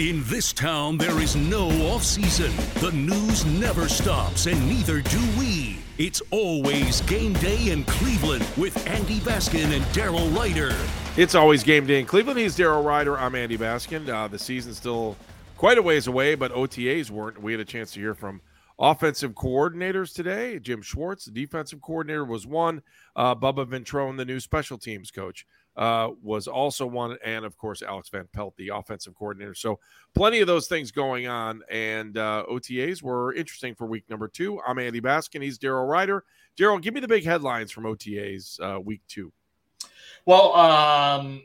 In this town, there is no off season. The news never stops, and neither do we. It's always game day in Cleveland with Andy Baskin and Daryl Ruiter. It's always game day in Cleveland. He's Daryl Ruiter. I'm Andy Baskin. Uh, the season's still quite a ways away, but OTAs weren't. We had a chance to hear from offensive coordinators today. Jim Schwartz, the defensive coordinator, was one. Uh, Bubba Ventrone, the new special teams coach uh, was also one, and of course Alex Van Pelt, the offensive coordinator. So plenty of those things going on, and uh, OTAs were interesting for week number two. I'm Andy Baskin. He's Daryl Ruiter. Daryl, give me the big headlines from OTAs uh, week two. Well, um,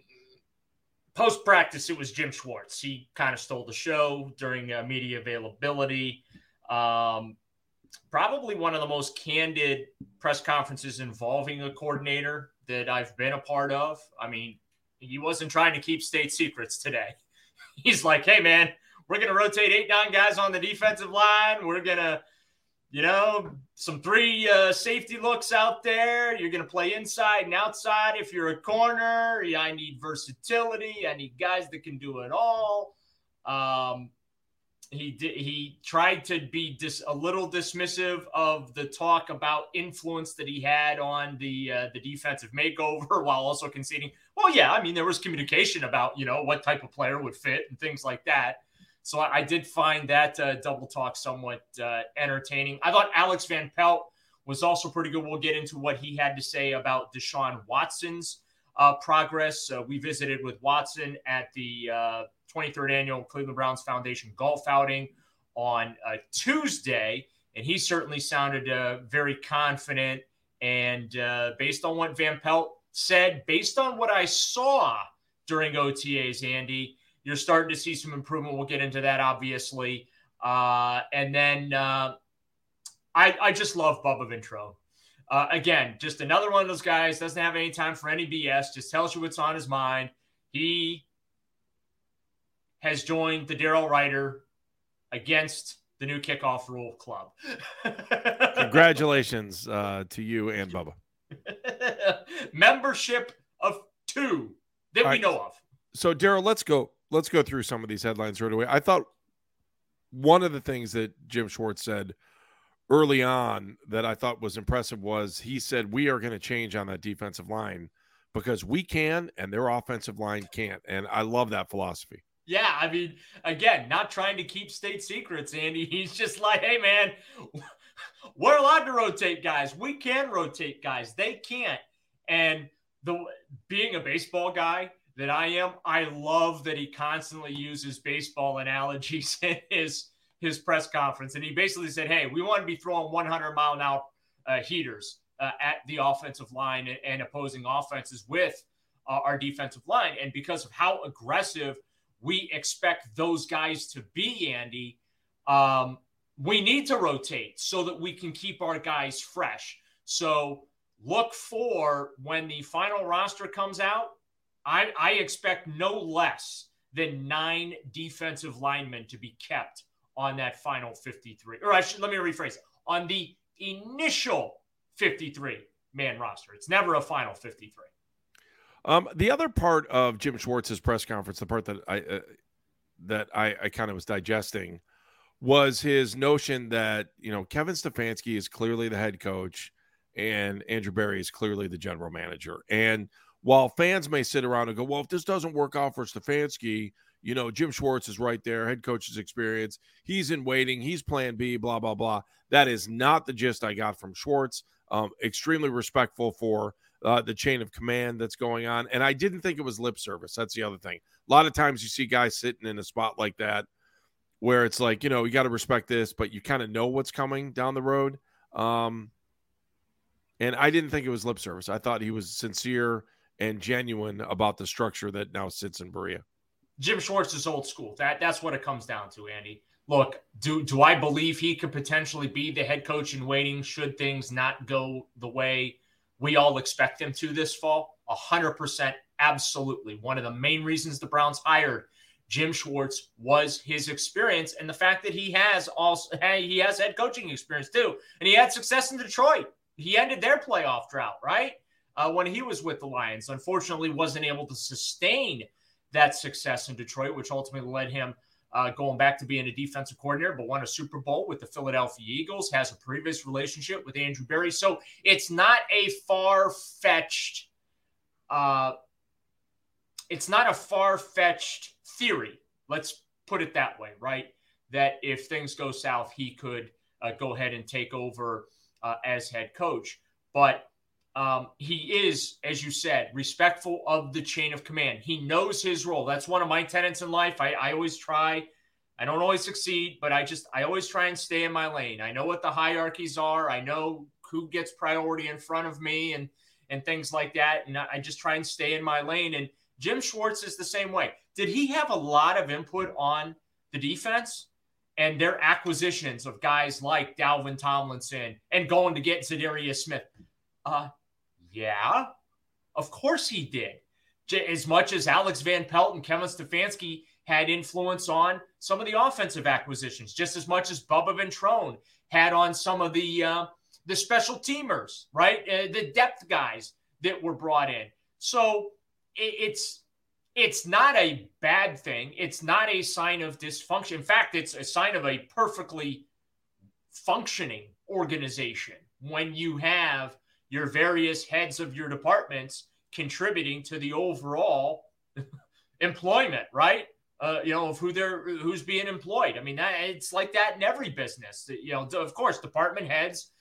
post practice, it was Jim Schwartz. He kind of stole the show during uh, media availability. Um, probably one of the most candid press conferences involving a coordinator that I've been a part of. I mean, he wasn't trying to keep state secrets today. He's like, hey, man, we're going to rotate eight, nine guys on the defensive line. We're going to, you know, some three uh, safety looks out there. You're going to play inside and outside. If you're a corner, I need versatility. I need guys that can do it all. Um, he did he tried to be dis, a little dismissive of the talk about influence that he had on the uh, the defensive makeover while also conceding well yeah i mean there was communication about you know what type of player would fit and things like that. So i, I did find that uh, double talk somewhat uh, entertaining. I thought alex van pelt was also pretty good. We'll get into what he had to say about deshaun watson's uh, progress uh, we visited with watson at the uh, 23rd annual Cleveland Browns Foundation golf outing on uh, Tuesday. And he certainly sounded uh, very confident. And uh, based on what Van Pelt said, based on what I saw during OTAs, Andy, you're starting to see some improvement. We'll get into that, obviously. And then I, I just love Bubba Ventrone. Uh, again, just another one of those guys doesn't have any time for any BS. Just tells you what's on his mind. He has joined the Daryl Ruiter against the new kickoff rule club. Congratulations uh, to you and Bubba. Membership of two that All we right. know of. So Daryl, let's go. Let's go through some of these headlines right away. I thought one of the things that Jim Schwartz said early on that I thought was impressive was he said we are going to change on that defensive line because we can and their offensive line can't. And I love that philosophy. Yeah, I mean, again, not trying to keep state secrets, Andy. He's just like, hey, man, we're allowed to rotate guys. We can rotate guys. They can't. And the being a baseball guy that I am, I love that he constantly uses baseball analogies in his his press conference. And he basically said, hey, we want to be throwing 100 mile an hour uh, heaters uh, at the offensive line and, and opposing offenses with uh, our defensive line. And because of how aggressive – we expect those guys to be, Andy, um, we need to rotate so that we can keep our guys fresh. So look for when the final roster comes out. I, I expect no less than nine defensive linemen to be kept on that final 53. Or I should let me rephrase on the initial 53 man roster. It's never a final 53. Um, the other part of Jim Schwartz's press conference, the part that I uh, that I, I kind of was digesting, was his notion that you know Kevin Stefanski is clearly the head coach, and Andrew Berry is clearly the general manager. And while fans may sit around and go, "Well, if this doesn't work out for Stefanski, you know Jim Schwartz is right there, head coach's experience, he's in waiting, he's Plan B, blah blah blah." That is not the gist I got from Schwartz. Um, extremely respectful for uh, the chain of command that's going on. And I didn't think it was lip service. That's the other thing. A lot of times you see guys sitting in a spot like that where it's like, you know, you got to respect this, but you kind of know what's coming down the road. Um, and I didn't think it was lip service. I thought he was sincere and genuine about the structure that now sits in Berea. Jim Schwartz is old school. That that's what it comes down to, Andy. Look, do do I believe he could potentially be the head coach in waiting should things not go the way we all expect him to this fall? A 100% absolutely. One of the main reasons the Browns hired Jim Schwartz was his experience and the fact that he has also he has head coaching experience too. And he had success in Detroit. He ended their playoff drought, right? Uh, when he was with the Lions. Unfortunately, wasn't able to sustain that success in Detroit, which ultimately led him uh, going back to being a defensive coordinator, but won a Super Bowl with the Philadelphia Eagles, has a previous relationship with Andrew Berry. So it's not a far fetched, uh, it's not a far fetched theory. Let's put it that way, right? That if things go south, he could uh, go ahead and take over uh, as head coach. But um, he is, as you said, respectful of the chain of command. He knows his role. That's one of my tenets in life. I, I always try. I don't always succeed, but I just I always try and stay in my lane. I know what the hierarchies are. I know who gets priority in front of me and and things like that. And I just try and stay in my lane. And Jim Schwartz is the same way. Did he have a lot of input on the defense? and their acquisitions of guys like Dalvin Tomlinson and going to get Za'Darius Smith. Uh, yeah, of course he did. As much as Alex Van Pelt and Kevin Stefanski had influence on some of the offensive acquisitions, just as much as Bubba Ventrone had on some of the uh, the special teamers, right? Uh, the depth guys that were brought in. So it, it's it's not a bad thing. It's not a sign of dysfunction. In fact, it's a sign of a perfectly functioning organization when you have your various heads of your departments contributing to the overall employment, right? Uh, you know, of who they're who's being employed. I mean, that, it's like that in every business. You know, of course, department heads,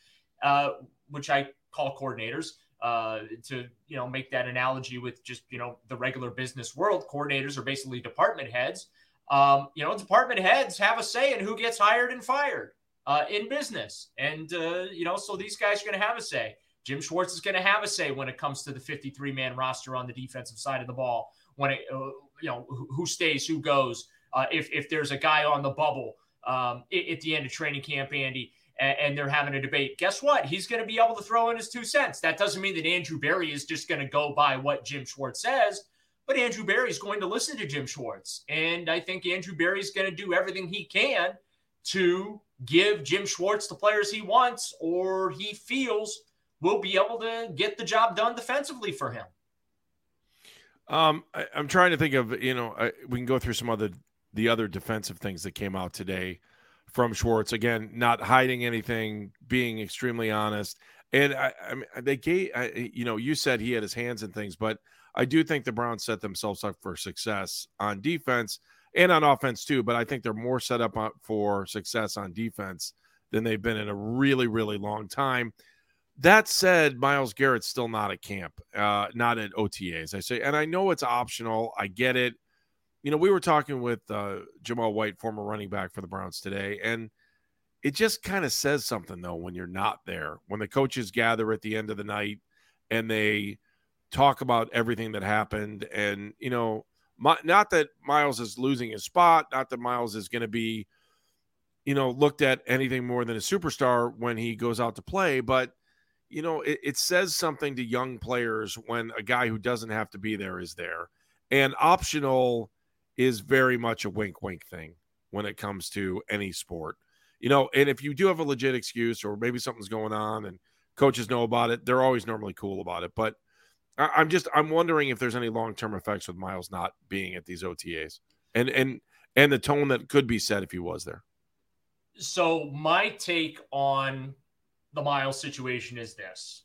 uh, which I call coordinators, uh, to you know make that analogy with just you know the regular business world. Coordinators are basically department heads. Um, you know, department heads have a say in who gets hired and fired uh, in business, and uh, you know, so these guys are going to have a say. Jim Schwartz is going to have a say when it comes to the 53 man roster on the defensive side of the ball. When it, uh, you know, who stays, who goes. Uh, if, if there's a guy on the bubble um, at the end of training camp, Andy, and, they're having a debate, guess what? He's going to be able to throw in his two cents. That doesn't mean that Andrew Berry is just going to go by what Jim Schwartz says, but Andrew Berry is going to listen to Jim Schwartz. And I think Andrew Berry is going to do everything he can to give Jim Schwartz the players he wants or he feels will be able to get the job done defensively for him. Um, I, am trying to think of you know I, we can go through some other the other defensive things that came out today from Schwartz. Again, not hiding anything, being extremely honest, and I, I mean, they gave I, you know you said he had his hands in things, but I do think the Browns set themselves up for success on defense and on offense too. But I think they're more set up for success on defense than they've been in a really really long time. That said, Myles Garrett's still not at camp, uh, not at OTAs. I say, and I know it's optional. I get it. You know, we were talking with uh, Jamel White, former running back for the Browns today, and it just kind of says something though when you're not there. When the coaches gather at the end of the night and they talk about everything that happened, and you know, my, not that Myles is losing his spot, not that Myles is going to be, you know, looked at anything more than a superstar when he goes out to play, but you know, it, it, says something to young players when a guy who doesn't have to be there is there. And optional is very much a wink wink thing when it comes to any sport. You know, and if you do have a legit excuse or maybe something's going on and coaches know about it, they're always normally cool about it. But I, am just I'm wondering if there's any long term effects with Myles not being at these OTAs and and and the tone that could be set if he was there. So my take on the Myles situation is this: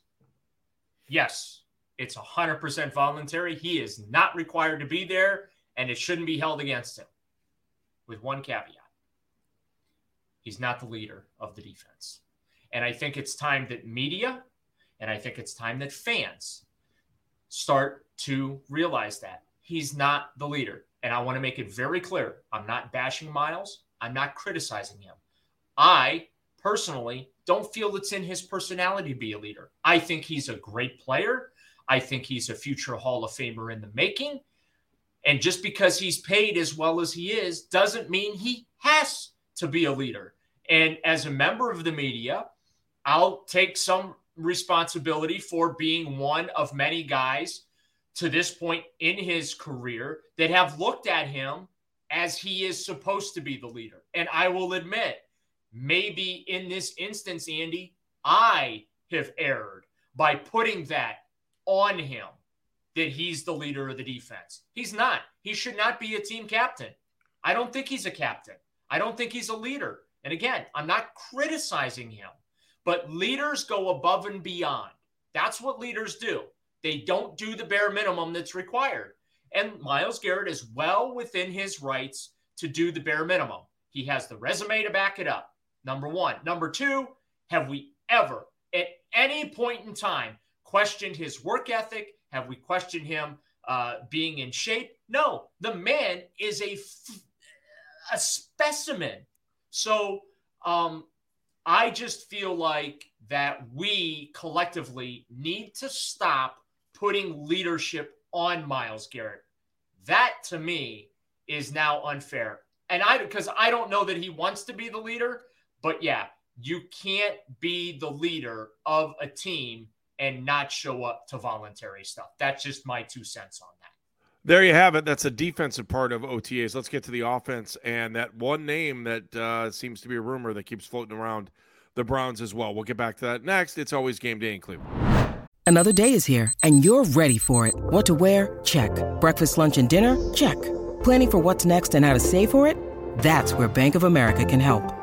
yes, it's 100% voluntary. He is not required to be there, and it shouldn't be held against him. With one caveat: he's not the leader of the defense, and I think it's time that media, and I think it's time that fans start to realize that he's not the leader. And I want to make it very clear I'm not bashing Myles, I'm not criticizing him. I personally don't feel it's in his personality to be a leader. I think he's a great player. I think he's a future Hall of Famer in the making. And just because he's paid as well as he is doesn't mean he has to be a leader. And as a member of the media, I'll take some responsibility for being one of many guys to this point in his career that have looked at him as he is supposed to be the leader. And I will admit, maybe in this instance, Andy, I have erred by putting that on him that he's the leader of the defense. He's not. He should not be a team captain. I don't think he's a captain. I don't think he's a leader. And again, I'm not criticizing him. But leaders go above and beyond. That's what leaders do. They don't do the bare minimum that's required. And Myles Garrett is well within his rights to do the bare minimum. He has the resume to back it up. Number one. Number two, have we ever, at any point in time, questioned his work ethic? Have we questioned him uh, being in shape? No, the man is a, a specimen. So um, I just feel like that we collectively need to stop putting leadership on Myles Garrett. That to me is now unfair. And I, because I don't know that he wants to be the leader, but yeah, you can't be the leader of a team and not show up to voluntary stuff. That's just my two cents on that. There you have it. That's a defensive part of OTAs. Let's get to the offense and that one name that uh, seems to be a rumor that keeps floating around the Browns as well. We'll get back to that next. It's always game day in Cleveland. Another day is here and you're ready for it. What to wear? Check. Breakfast, lunch, and dinner? Check. Planning for what's next and how to save for it? That's where Bank of America can help.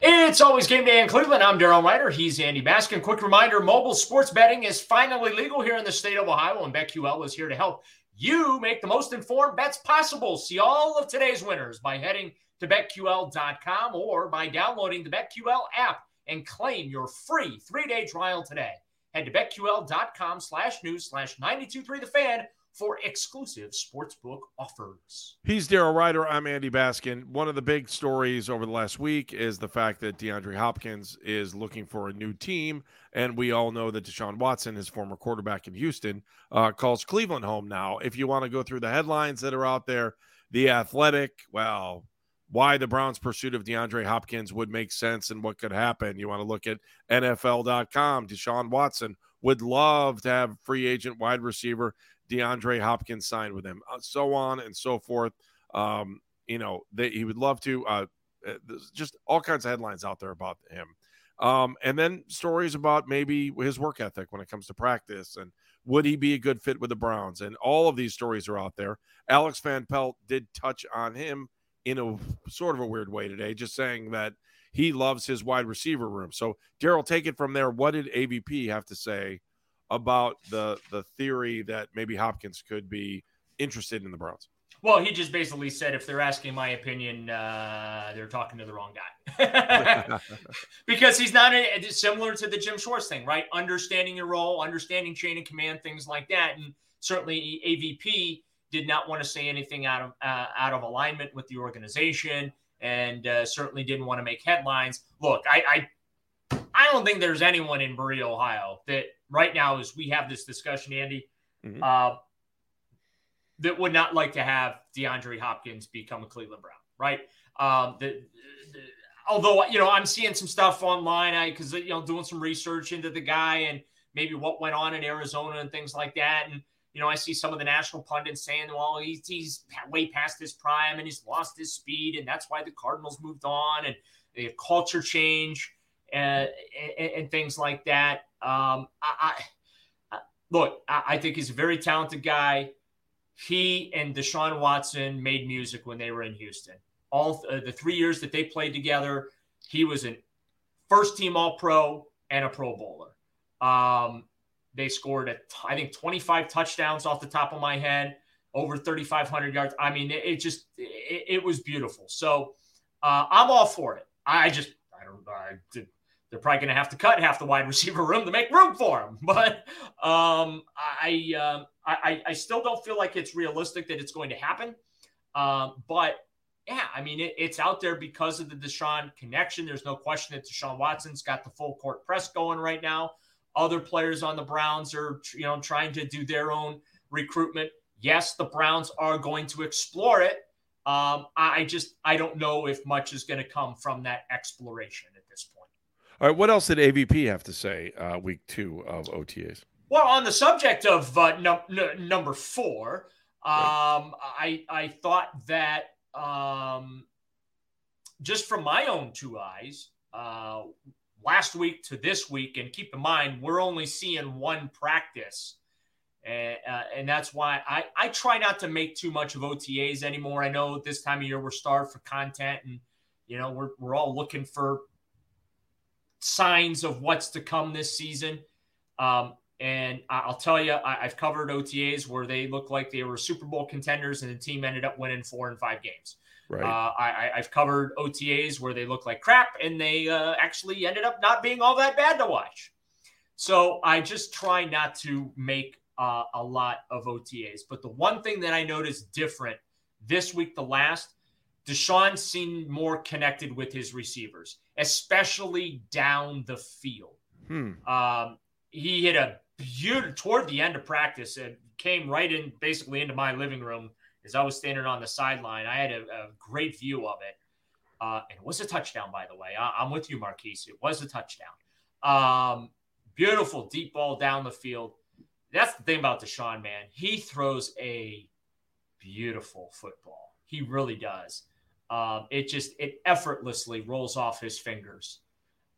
It's always game day in Cleveland. I'm Daryl Ruiter. He's Andy Baskin. Quick reminder mobile sports betting is finally legal here in the state of Ohio, and BetQL is here to help you make the most informed bets possible. See all of today's winners by heading to betql.com or by downloading the BetQL app and claim your free three day trial today. Head to betql.com slash news slash 923 the fan for exclusive sportsbook offers. He's Daryl Ruiter. I'm Andy Baskin. One of the big stories over the last week is the fact that DeAndre Hopkins is looking for a new team. And we all know that Deshaun Watson, his former quarterback in Houston, uh, calls Cleveland home now. If you want to go through the headlines that are out there, The Athletic, well, why the Browns' pursuit of DeAndre Hopkins would make sense and what could happen. You want to look at NFL.com. Deshaun Watson would love to have free agent wide receiver DeAndre Hopkins signed with him, uh, so on and so forth. Um, you know, they, he would love to. Uh, uh just all kinds of headlines out there about him. Um, and then stories about maybe his work ethic when it comes to practice and would he be a good fit with the Browns? And all of these stories are out there. Alex Van Pelt did touch on him in a sort of a weird way today, just saying that he loves his wide receiver room. So, Daryl, take it from there. What did AVP have to say about the the theory that maybe Hopkins could be interested in the Browns? Well, he just basically said if they're asking my opinion, uh, they're talking to the wrong guy. because he's not a, similar to the Jim Schwartz thing, right? Understanding your role, understanding chain of command, things like that. And certainly AVP did not want to say anything out of uh, out of alignment with the organization, and uh, certainly didn't want to make headlines. Look, I, I I don't think there's anyone in Berea, Ohio, that right now as we have this discussion, Andy, mm-hmm. uh, that would not like to have DeAndre Hopkins become a Cleveland Brown, right? Um, the, the, although you know I'm seeing some stuff online, I because you know doing some research into the guy and maybe what went on in Arizona and things like that, and you know, I see some of the national pundits saying, well, he's, he's way past his prime and he's lost his speed, and that's why the Cardinals moved on and the culture change and, and, and, things like that. Um, I, I look, I, I, think he's a very talented guy. He and Deshaun Watson made music when they were in Houston. All uh, the three years that they played together, he was a first team All Pro and a Pro Bowler. Um, they scored, a, I think, 25 touchdowns off the top of my head, over 3,500 yards. I mean, it, it just, it, it, was beautiful. So uh, I'm all for it. I just, I don't, I, they're probably going to have to cut half the wide receiver room to make room for him. But um, I, uh, I, I still don't feel like it's realistic that it's going to happen. Um, but yeah, I mean, it, it's out there because of the Deshaun connection. There's no question that Deshaun Watson's got the full court press going right now. Other players on the Browns are, you know, trying to do their own recruitment. Yes, the Browns are going to explore it. Um, I just I don't know if much is going to come from that exploration at this point. All right, what else did AVP have to say uh, week two of OTAs? Well, on the subject of uh, num- n- number four, um, right. I I thought that um, just from my own two eyes, uh, last week to this week. And keep in mind, we're only seeing one practice. And, uh, and that's why I, I try not to make too much of OTAs anymore. I know this time of year we're starved for content and, you know, we're, we're all looking for signs of what's to come this season. Um, and I'll tell you, I, have covered OTAs where they look like they were Super Bowl contenders and the team ended up winning four and five games. Right. Uh, I, have covered OTAs where they look like crap and they uh, actually ended up not being all that bad to watch. So I just try not to make uh, a lot of OTAs. But the one thing that I noticed different this week, the last, Deshaun seemed more connected with his receivers, especially down the field. Hmm. Um, he hit a beautiful toward the end of practice and came right in basically into my living room as I was standing on the sideline. I had a, a great view of it. Uh, and it was a touchdown, by the way. I, am with you, Marquise. It was a touchdown. Um, beautiful deep ball down the field. That's the thing about Deshaun, man. He throws a beautiful football. He really does. Um, it just it effortlessly rolls off his fingers.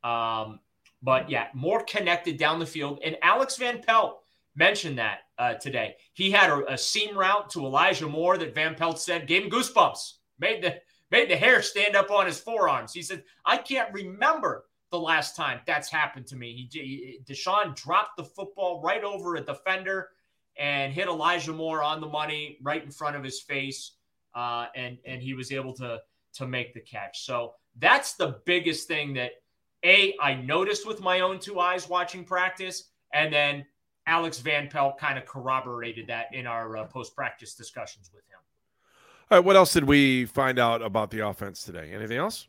Um, but yeah, more connected down the field. And Alex Van Pelt mentioned that uh, today. He had a, a, seam route to Elijah Moore that Van Pelt said gave him goosebumps, made the made the hair stand up on his forearms. He said, "I can't remember the last time that's happened to me." He, he Deshaun dropped the football right over a defender and hit Elijah Moore on the money right in front of his face, uh, and and he was able to to make the catch. So that's the biggest thing that a I noticed with my own two eyes watching practice, and then Alex Van Pelt kind of corroborated that in our uh, post practice discussions with him. All right, what else did we find out about the offense today? Anything else?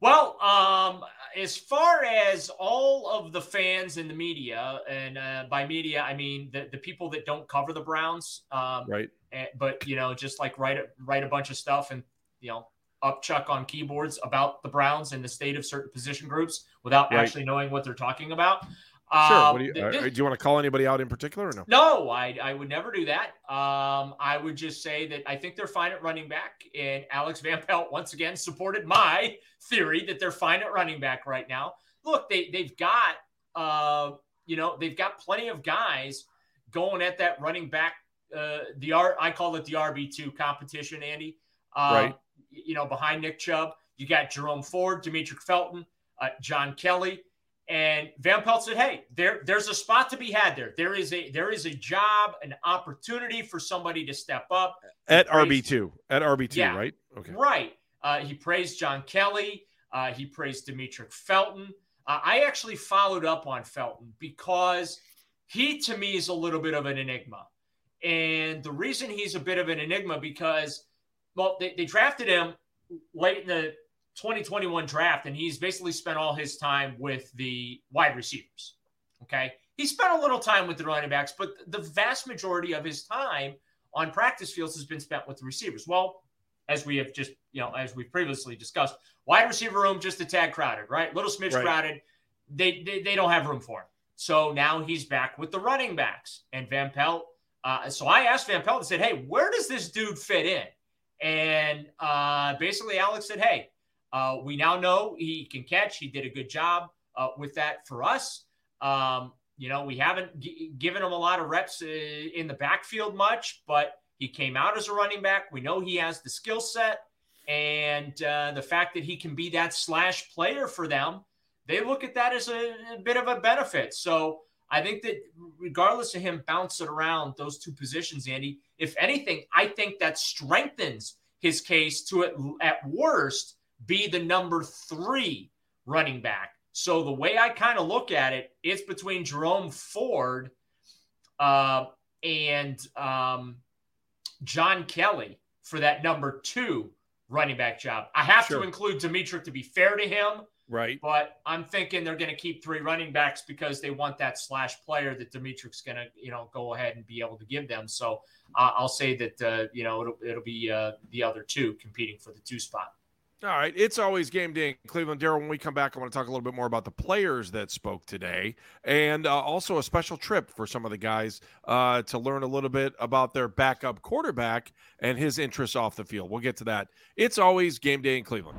Well, um, as far as all of the fans and the media, and uh, by media I mean the, the people that don't cover the Browns, um, right? And, eh, but you know, just like write write a bunch of stuff and you know upchuck on keyboards about the Browns and the state of certain position groups without right. actually knowing what they're talking about. Sure. Um, do, you, uh, do you want to call anybody out in particular or no? No, I, I would never do that. Um, I would just say that I think they're fine at running back. And Alex Van Pelt once again supported my theory that they're fine at running back right now. Look, they, they've got, uh, you know, they've got plenty of guys going at that running back. Uh, the R, I call it the RB2 competition, Andy. Um, right. You know, behind Nick Chubb, you got Jerome Ford, Demetric Felton, uh, John Kelly And Van Pelt said, "Hey, there, there's a spot to be had there. There is a, there is a job, an opportunity for somebody to step up at RB two, at RB two, yeah, right? Okay, right. Uh, he praised John Kelly. Uh, he praised Demetric Felton. Uh, I actually followed up on Felton because he, to me, is a little bit of an enigma. And the reason he's a bit of an enigma because, well, they, they drafted him late in the 2021 draft, and he's basically spent all his time with the wide receivers. Okay. He spent a little time with the running backs, but the vast majority of his time on practice fields has been spent with the receivers. Well, as we have just, you know, as we've previously discussed, wide receiver room just a tad crowded, right? Little smidge right. crowded. They, they, they don't have room for him. So now he's back with the running backs and Van Pelt. Uh, so I asked Van Pelt and said, Hey, where does this dude fit in? And uh, basically, Alex said, Hey, uh, we now know he can catch. He did a good job uh, with that for us. Um, you know, we haven't g- given him a lot of reps uh, in the backfield much, but he came out as a running back. We know he has the skill set and uh, the fact that he can be that slash player for them. They look at that as a, a bit of a benefit. So I think that regardless of him bouncing around those two positions, Andy, if anything, I think that strengthens his case to at, at worst be the number three running back. So the way I kind of look at it, it's between Jerome Ford uh, and um, John Kelly for that number two running back job. I have sure. to include Demetric to be fair to him. Right. But I'm thinking they're going to keep three running backs because they want that slash player that Demetric's going to, you know, go ahead and be able to give them. So uh, I'll say that, uh, you know, it'll, it'll be uh, the other two competing for the two spot. All right. It's always game day in Cleveland. Daryl, when we come back, I want to talk a little bit more about the players that spoke today and uh, also a special trip for some of the guys uh, to learn a little bit about their backup quarterback and his interests off the field. We'll get to that. It's always game day in Cleveland.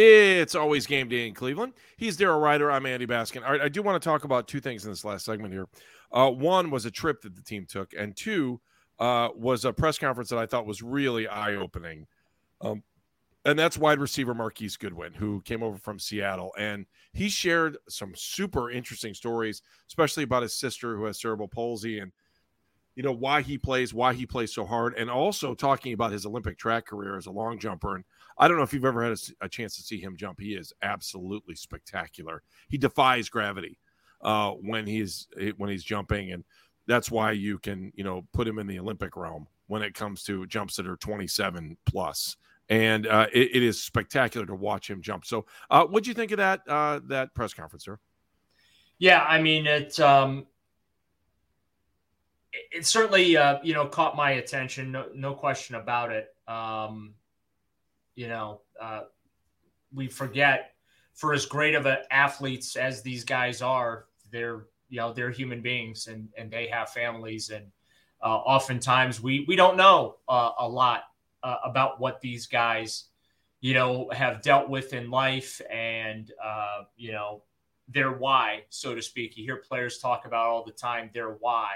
It's always game day in Cleveland. He's Daryl Ruiter. I'm Andy Baskin. All right, I do want to talk about two things in this last segment here. Uh, one was a trip that the team took, and two uh, was a press conference that I thought was really eye opening. Um, and that's wide receiver Marquise Goodwin, who came over from Seattle. And he shared some super interesting stories, especially about his sister who has cerebral palsy and, you know, why he plays, why he plays so hard, and also talking about his Olympic track career as a long jumper and I don't know if you've ever had a, a chance to see him jump. He is absolutely spectacular. He defies gravity uh, when he's when he's jumping, and that's why you can you know put him in the Olympic realm when it comes to jumps that are 27 plus. And uh, it, it is spectacular to watch him jump. So, uh, what do you think of that uh, that press conference, sir? Yeah, I mean it. Um, it certainly uh, you know caught my attention. No, no question about it. Um, you know, uh, we forget for as great of a athletes as these guys are, they're you know they're human beings and and they have families and uh, oftentimes we we don't know uh, a lot uh, about what these guys you know have dealt with in life and uh, you know their why so to speak. You hear players talk about all the time their why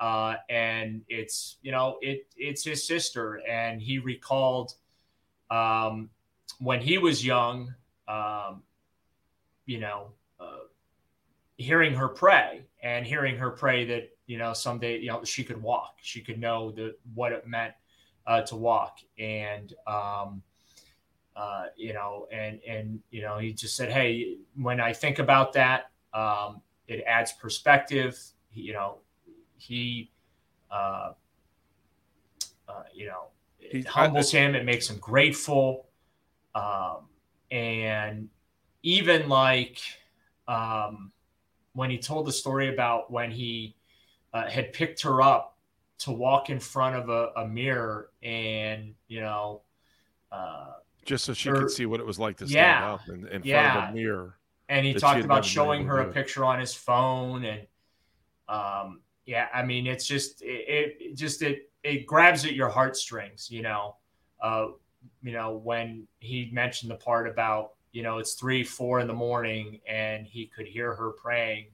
uh, and it's you know it it's his sister and he recalled um, when he was young, um, you know, uh, hearing her pray and hearing her pray that you know someday you know she could walk, she could know the what it meant uh, to walk, and um, uh, you know, and and you know, he just said, hey, when I think about that, um, it adds perspective. You know, he, uh, uh, you know, it humbles him. It makes him grateful. Um, and even like um, when he told the story about when he uh, had picked her up to walk in front of a, a mirror and, you know, uh, just so she her, could see what it was like to stand yeah, up in, in yeah. front of a mirror. and he talked about showing her a picture on his phone and um yeah i mean it's just it, it just it it grabs at your heartstrings you know uh you know when he mentioned the part about you know it's three four in the morning and he could hear her praying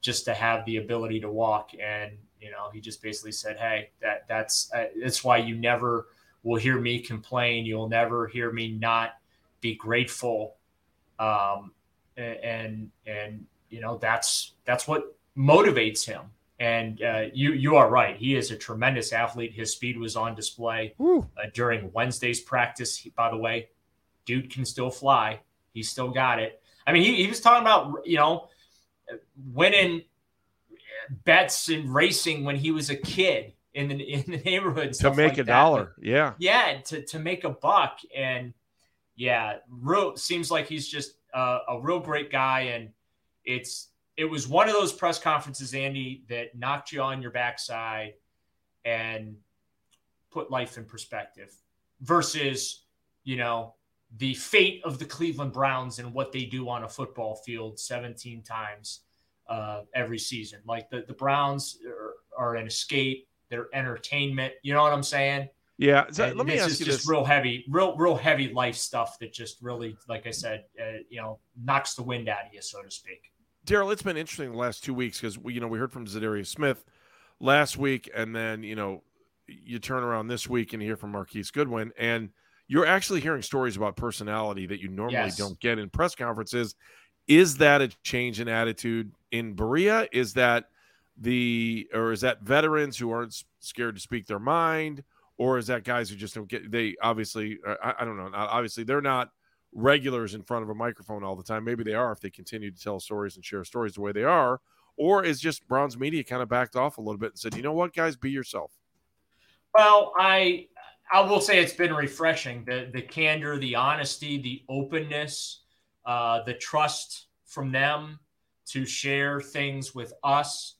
just to have the ability to walk. And you know he just basically said hey that that's uh, that's why you never will hear me complain. You'll never hear me not be grateful. Um a- and and you know that's that's what motivates him and uh, you you are right. He is a tremendous athlete. His speed was on display uh, during wednesday's practice He- by the way. Dude can still fly. He's still got it. I mean he, he was talking about you know winning bets and racing when he was a kid in the in the neighborhood to make like a that. dollar. Yeah. Yeah, to to make a buck, and yeah, real seems like he's just uh, a real great guy, and it's it was one of those press conferences, Andy, that knocked you on your backside and put life in perspective versus you know the fate of the Cleveland Browns and what they do on a football field 17 times uh, every season. Like the, the Browns are, are an escape, they're entertainment. You know what I'm saying? Yeah. So let me this ask is you just this. real heavy, real, real heavy life stuff that just really, like I said, uh, you know, knocks the wind out of you, so to speak. Daryl, it's been interesting the last two weeks because we, you know, we heard from Za'Darius Smith last week, and then you know, you turn around this week and hear from Marquise Goodwin, and you're actually hearing stories about personality that you normally Yes. don't get in press conferences. Is that a change in attitude in Berea? Is that the or is that veterans who aren't scared to speak their mind, or is that guys who just don't get? They obviously, I, I don't know. Obviously, they're not regulars in front of a microphone all the time. Maybe they are if they continue to tell stories and share stories the way they are. Or is just Browns media kind of backed off a little bit and said, you know what, guys, be yourself. Well, I I will say it's been refreshing. The the candor, the honesty, the openness, uh, the trust from them to share things with us.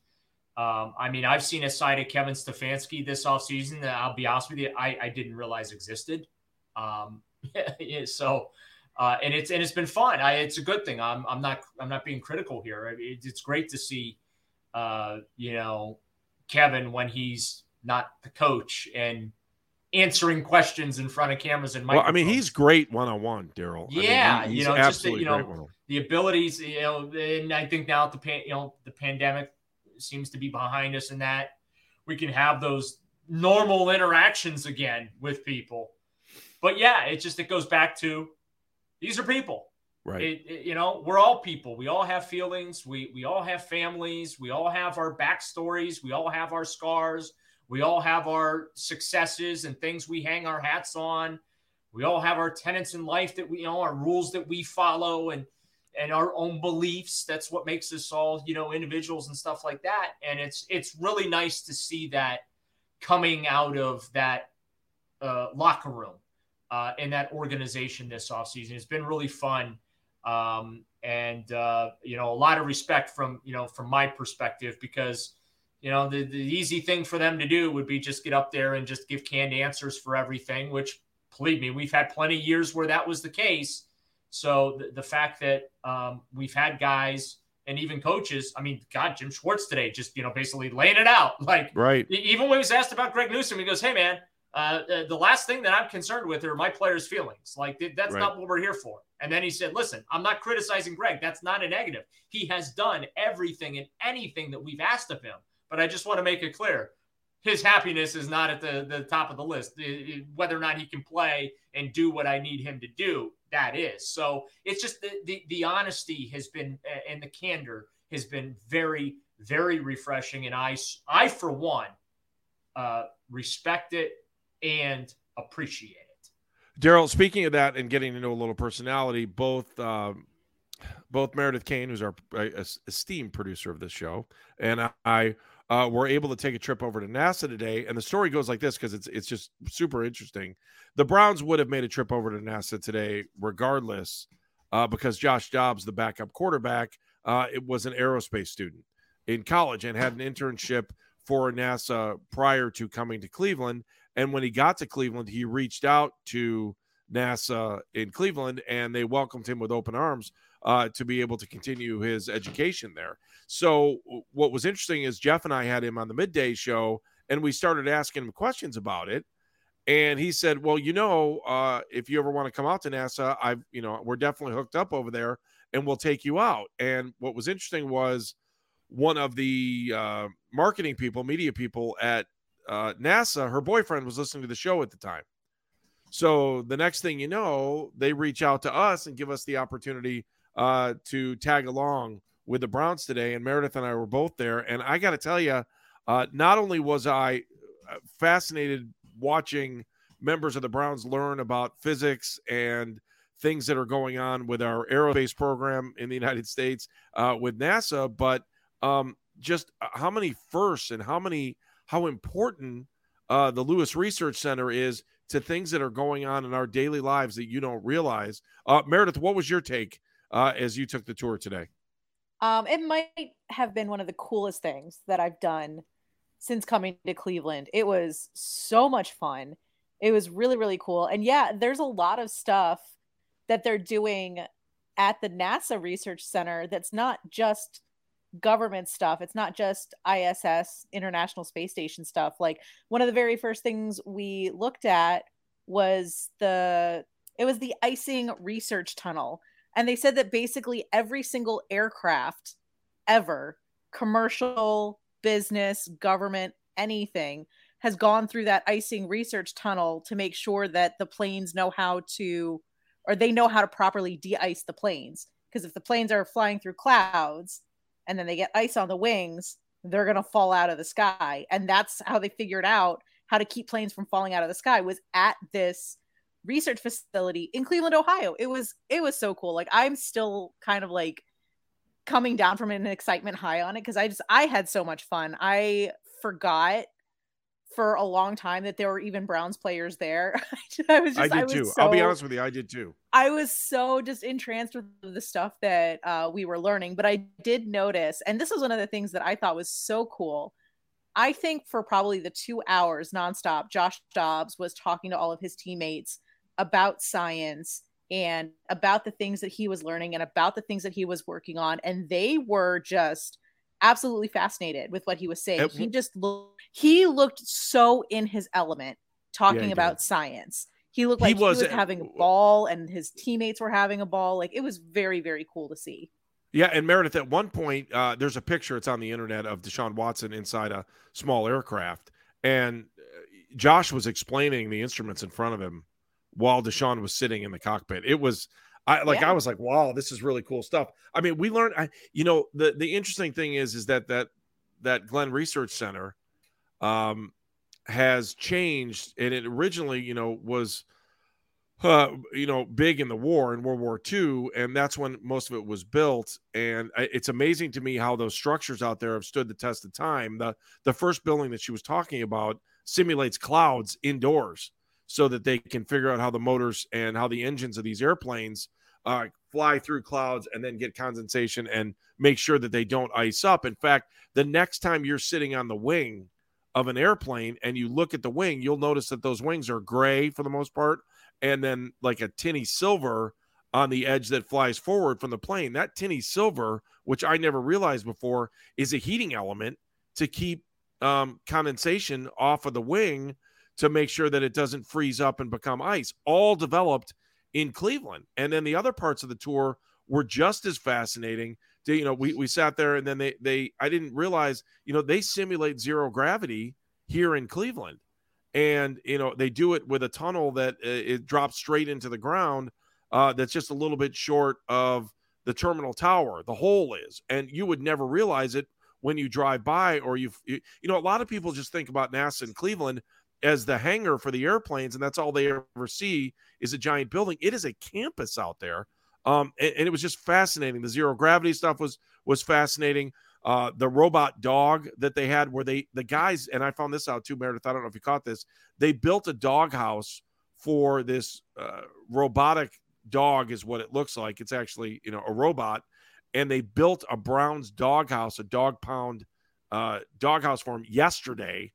Um, I mean, I've seen a side of Kevin Stefanski this offseason that I'll be honest with you, I, I didn't realize existed. Um, yeah, so uh, and it's and it's been fun. I, it's a good thing. I'm I'm not I'm not being critical here. I mean, it's great to see, uh, you know, Kevin when he's not the coach and answering questions in front of cameras and Well, I mean, he's great one on one, Daryl. I mean, Yeah, he- you know, just absolutely you know, the abilities, you know, and I think now the pan, you know, the pandemic seems to be behind us, and that we can have those normal interactions again with people. But yeah, it just it goes back to these are people. Right. It, it- you know, we're all people. We all have feelings. We we all have families. We all have our backstories. We all have our scars. We all have our successes and things we hang our hats on. We all have our tenets in life that we you know our rules that we follow and and our own beliefs. That's what makes us all you know individuals and stuff like that. And it's it's really nice to see that coming out of that uh, locker room uh, in that organization this offseason. It's been really fun. Um, and, uh, you know, a lot of respect from, you know, from my perspective, because, you know, the, the easy thing for them to do would be just get up there and just give canned answers for everything, which, believe me, we've had plenty of years where that was the case. So the, the fact that um, we've had guys and even coaches, I mean, God, Jim Schwartz today just, you know, basically laying it out. Like, Right. Even when he was asked about Greg Newsom, he goes, "Hey, man, uh, uh, the last thing that I'm concerned with are my players' feelings. Like that's Right. not what we're here for." And then he said, "Listen, I'm not criticizing Greg. That's not a negative. He has done everything and anything that we've asked of him. But I just want to make it clear." His happiness is not at the, the top of the list. Whether or not he can play and do what I need him to do, that is. So it's just the, the, the honesty has been uh, and the candor has been very, very refreshing. And I, I for one, uh, respect it and appreciate it. Daryl, speaking of that and getting to know a little personality, both um, both Meredith Kane, who's our uh, esteemed producer of this show, and I uh, were able to take a trip over to NASA today. And the story goes like this because it's it's just super interesting. The Browns would have made a trip over to NASA today, regardless, uh, because Josh Dobbs, the backup quarterback, uh, it was an aerospace student in college and had an internship for NASA prior to coming to Cleveland. And when he got to Cleveland, he reached out to NASA in Cleveland, and they welcomed him with open arms uh, to be able to continue his education there. So, what was interesting is Jeff and I had him on the midday show, and we started asking him questions about it. And he said, "Well, you know, uh, if you ever want to come out to NASA, I've, you know, we're definitely hooked up over there, and we'll take you out." And what was interesting was one of the uh, marketing people, media people at uh, NASA, her boyfriend was listening to the show at the time. So the next thing you know, they reach out to us and give us the opportunity uh, to tag along with the Browns today. And Meredith and I were both there. And I got to tell you, uh, not only was I uh, fascinated watching members of the Browns learn about physics and things that are going on with our aerospace program in the United States uh, with NASA, but um, just how many firsts and how many how important uh, the Lewis Research Center is to things that are going on in our daily lives that you don't realize. Uh, Meredith, what was your take uh, as you took the tour today? Um, it might have been one of the coolest things that I've done since coming to Cleveland. It was so much fun. It was really, really cool. And yeah, there's a lot of stuff that they're doing at the NASA Research Center that's not just government stuff. It's not just ISS, International Space Station stuff. Like one of the very first things we looked at was the it was the icing research tunnel. And they said that basically every single aircraft ever, commercial, business, government, anything, has gone through that icing research tunnel to make sure that the planes know how to or they know how to properly de-ice the planes. Because if the planes are flying through clouds, and then they get ice on the wings, they're going to fall out of the sky. And that's how they figured out how to keep planes from falling out of the sky was at this research facility in Cleveland, Ohio. It was it was so cool. Like I'm still kind of like coming down from an excitement high on it because I just I had so much fun. I forgot for a long time that there were even Browns players there. I was just, I did I too. So, I'll be honest with you, I did too. I was so just entranced with the stuff that uh, we were learning, but I did notice, and this was one of the things that I thought was so cool. I think for probably the two hours nonstop, Josh Dobbs was talking to all of his teammates about science and about the things that he was learning and about the things that he was working on, and they were just absolutely fascinated with what he was saying. It, he just looked he looked so in his element talking yeah, about did. science. He looked like he was, he was having a ball and his teammates were having a ball. Like it was very, very cool to see. Yeah, and Meredith, at one point, uh, there's a picture. It's on the internet of Deshaun Watson inside a small aircraft, and uh, Josh was explaining the instruments in front of him while Deshaun was sitting in the cockpit. It was I like yeah. I was like, wow, this is really cool stuff. I mean, we learned I, you know, the the interesting thing is is that that that Glenn Research Center um has changed and it originally, you know, was uh, you know, big in the war in World War II, and that's when most of it was built. And it's amazing to me how those structures out there have stood the test of time. The the first building that she was talking about simulates clouds indoors so that they can figure out how the motors and how the engines of these airplanes uh, fly through clouds and then get condensation and make sure that they don't ice up. In fact, the next time you're sitting on the wing of an airplane and you look at the wing, you'll notice that those wings are gray for the most part, and then like a tinny silver on the edge that flies forward from the plane. That tinny silver, which I never realized before, is a heating element to keep um, condensation off of the wing to make sure that it doesn't freeze up and become ice, all developed in Cleveland. And then the other parts of the tour were just as fascinating. To, you know, we, we sat there and then they they I didn't realize, you know, they simulate zero gravity here in Cleveland. And you know, they do it with a tunnel that uh, it drops straight into the ground uh, that's just a little bit short of the terminal tower. The hole is, and you would never realize it when you drive by or you you know a lot of people just think about NASA in Cleveland as the hangar for the airplanes, and that's all they ever see is a giant building. It is a campus out there, um, and, and, it was just fascinating. The zero gravity stuff was was fascinating. Uh, the robot dog that they had, where they the guys, and I found this out too, Meredith. I don't know if you caught this. They built a dog house for this uh, robotic dog, is what it looks like. It's actually you know a robot, and they built a Browns dog house, a dog pound uh, dog house for him yesterday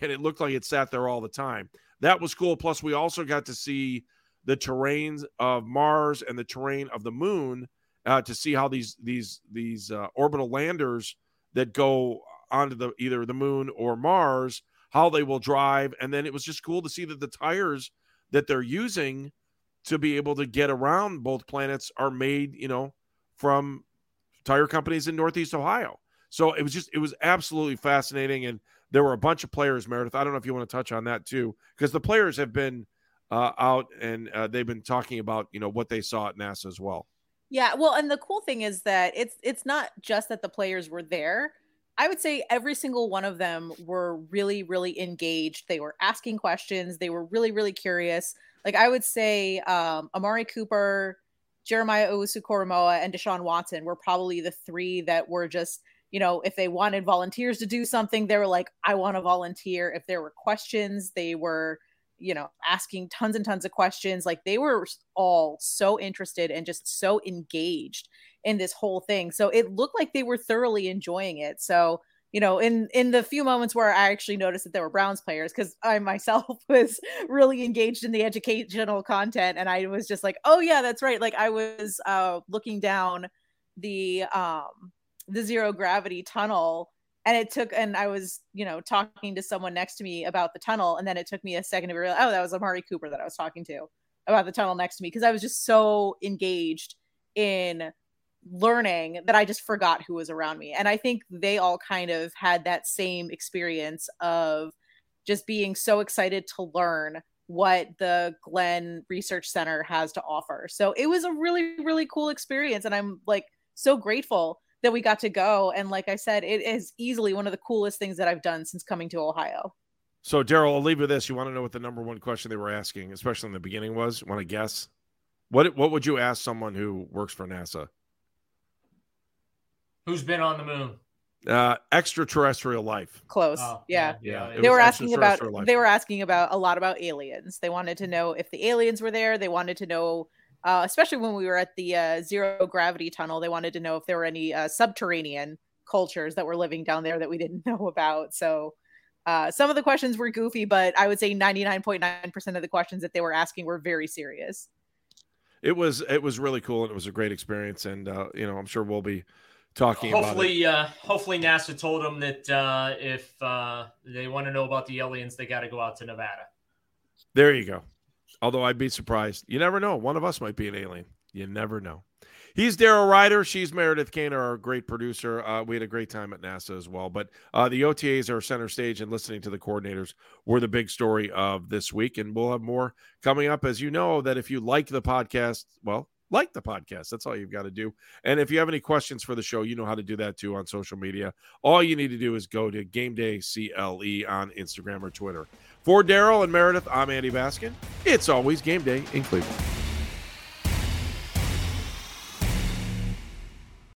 and it looked like it sat there all the time. That was cool. Plus, we also got to see the terrains of Mars and the terrain of the moon uh, to see how these these these uh, orbital landers that go onto the either the moon or Mars how they will drive and then it was just cool to see that the tires that they're using to be able to get around both planets are made you know from tire companies in northeast ohio so it was just it was absolutely fascinating and there were a bunch of players meredith i don't know if you want to touch on that too because the players have been uh, out and uh, they've been talking about you know what they saw at nasa as well Yeah, well, and the cool thing is that it's it's not just that the players were there. I would say every single one of them were really really engaged. They were asking questions, they were really really curious. Like I would say um Amari Cooper, Jeremiah Owusu-Koramoah and Deshaun Watson were probably the three that were just, you know, if they wanted volunteers to do something, they were like I want to volunteer. If there were questions, they were you know, asking tons and tons of questions. Like they were all so interested and just so engaged in this whole thing. So it looked like they were thoroughly enjoying it. So, you know, in in the few moments where I actually noticed that there were Browns players, because I myself was really engaged in the educational content, and I was just like, oh yeah, that's right. Like I was uh looking down the um the zero gravity tunnel. And it took and i was you know talking to someone next to me about the tunnel and then it took me a second to realize oh that was amari cooper that i was talking to about the tunnel next to me because i was just so engaged in learning that i just forgot who was around me. And i think they all kind of had that same experience of just being so excited to learn what the glenn research center has to offer. So it was a really really cool experience and i'm like so grateful that we got to go. And like I said, it is easily one of the coolest things that I've done since coming to Ohio. so daryl i'll leave you with this you want to know what the number one question they were asking especially in the beginning was want to guess what what would you ask someone who works for nasa Who's been on the moon? uh extraterrestrial life Close. Oh, yeah. yeah it They were asking about life. they were asking about a lot about aliens. They wanted to know if the aliens were there. They wanted to know uh, especially when we were at the uh, zero gravity tunnel, they wanted to know if there were any uh, subterranean cultures that were living down there that we didn't know about. So uh, some of the questions were goofy, but I would say 99.9% of the questions that they were asking were very serious. it was it was really cool and it was a great experience and uh you know i'm sure we'll be talking about it Hopefully, uh, hopefully NASA told them that uh, if uh, they want to know about the aliens, they got to go out to Nevada. There you go. Although I'd be surprised. You never know. One of us might be an alien. You never know. He's Daryl Ruiter. She's Meredith Kane, our great producer. Uh, we had a great time at NASA as well. But uh, the OTAs are center stage, and listening to the coordinators were the big story of this week. And we'll have more coming up. As you know, that if you like the podcast, well, like the podcast. That's all you've got to do. And if you have any questions for the show, you know how to do that too on social media. All you need to do is go to Game Day CLE on Instagram or Twitter. For Daryl and Meredith, I'm Andy Baskin. It's always game day in Cleveland.